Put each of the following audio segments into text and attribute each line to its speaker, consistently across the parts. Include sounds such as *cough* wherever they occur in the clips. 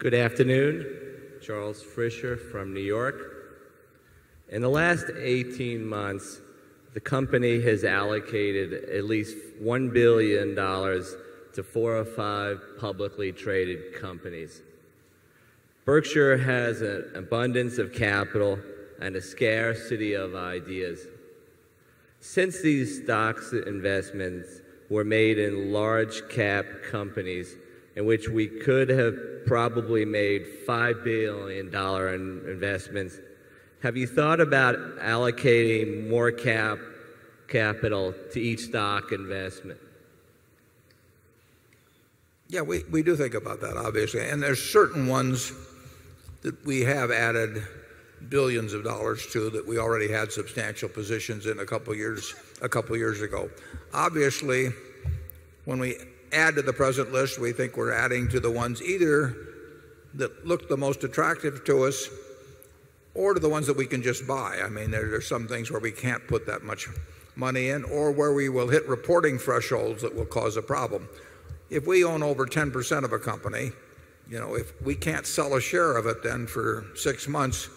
Speaker 1: Good afternoon. Charles Frischer from New York. In the last 18 months, the company has allocated at least $1,000,000,000 to 4 or 5 publicly traded companies. Berkshire has an abundance of capital and a scarcity of ideas. Since these stocks investments were made in large cap companies in which we could have probably made $5,000,000,000 in investments, have you thought about allocating more cap, capital to each stock investment?
Speaker 2: Yeah, we we do think about that obviously. And there's certain ones that we have added billions of dollars to that we already had substantial positions in a couple of years ago. Obviously, when we add to the present list, we think we're adding to the ones either that look the most attractive to us or to the ones that we can just buy. I mean, there are some things where we can't put that much money in or where we will hit reporting thresholds that will cause a problem. If we own over 10% of a company, you know, if we can't sell a share of it then for 6 months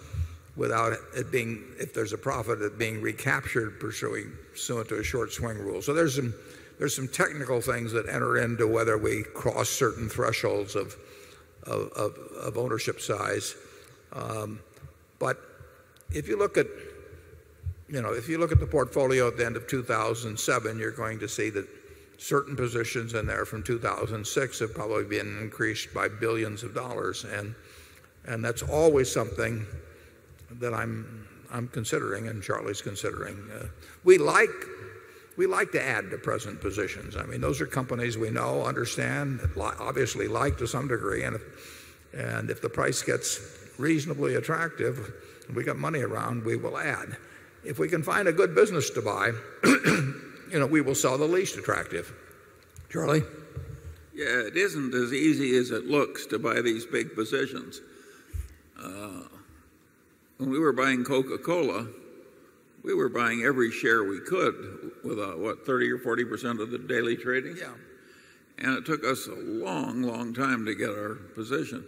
Speaker 2: without it being if there's a profit, it being recaptured pursuing to a short swing rule. So there's some technical things that enter into whether we cross certain thresholds of of ownership size. Um, but if you look at you know, if you look at the portfolio at the end of 2,007, you're going to see that certain positions in there from 2,006 have probably been increased by billions of dollars. And and that's always something that I'm considering and Charlie's considering. Uh, we like to add to present positions. I mean, those are companies we know, understand, obviously like to some degree. And if the price gets reasonably attractive and we got money around, we will add. If we can find a good business to buy, *clears throat* you know, we will sell the least attractive. Charlie?
Speaker 3: Yeah, It isn't as easy as it looks to buy these big positions. Uh, when we were buying Coca Cola, we were buying every share we could with uh, what 30 or 40% of the daily trading.
Speaker 2: Yes.
Speaker 3: And it took us a long, long time to get our position.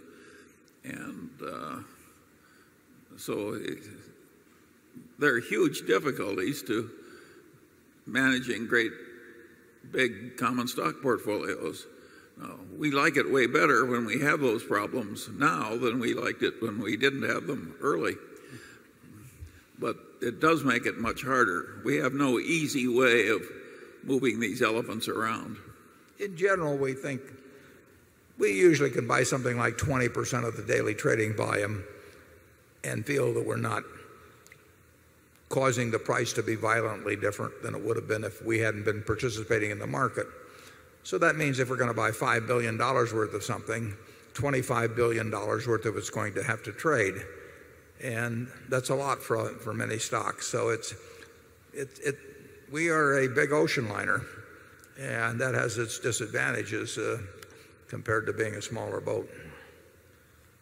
Speaker 3: And uh, so there are huge difficulties to managing great big common stock portfolios. We like it way better when we have those problems now than we liked it when we didn't have them early. But it does make it much harder. We have no easy way of moving these elephants around.
Speaker 2: In general, we think we usually can buy something like 20% of the daily trading volume and feel that we're not causing the price to be violently different than it would have been if we hadn't been participating in the market. So that means if we're going to buy $5,000,000,000 worth of something, $25 billion worth of it's going to have to trade. And that's a lot for many stocks. So we are a big ocean liner and that has its disadvantages uh, compared to being a smaller boat.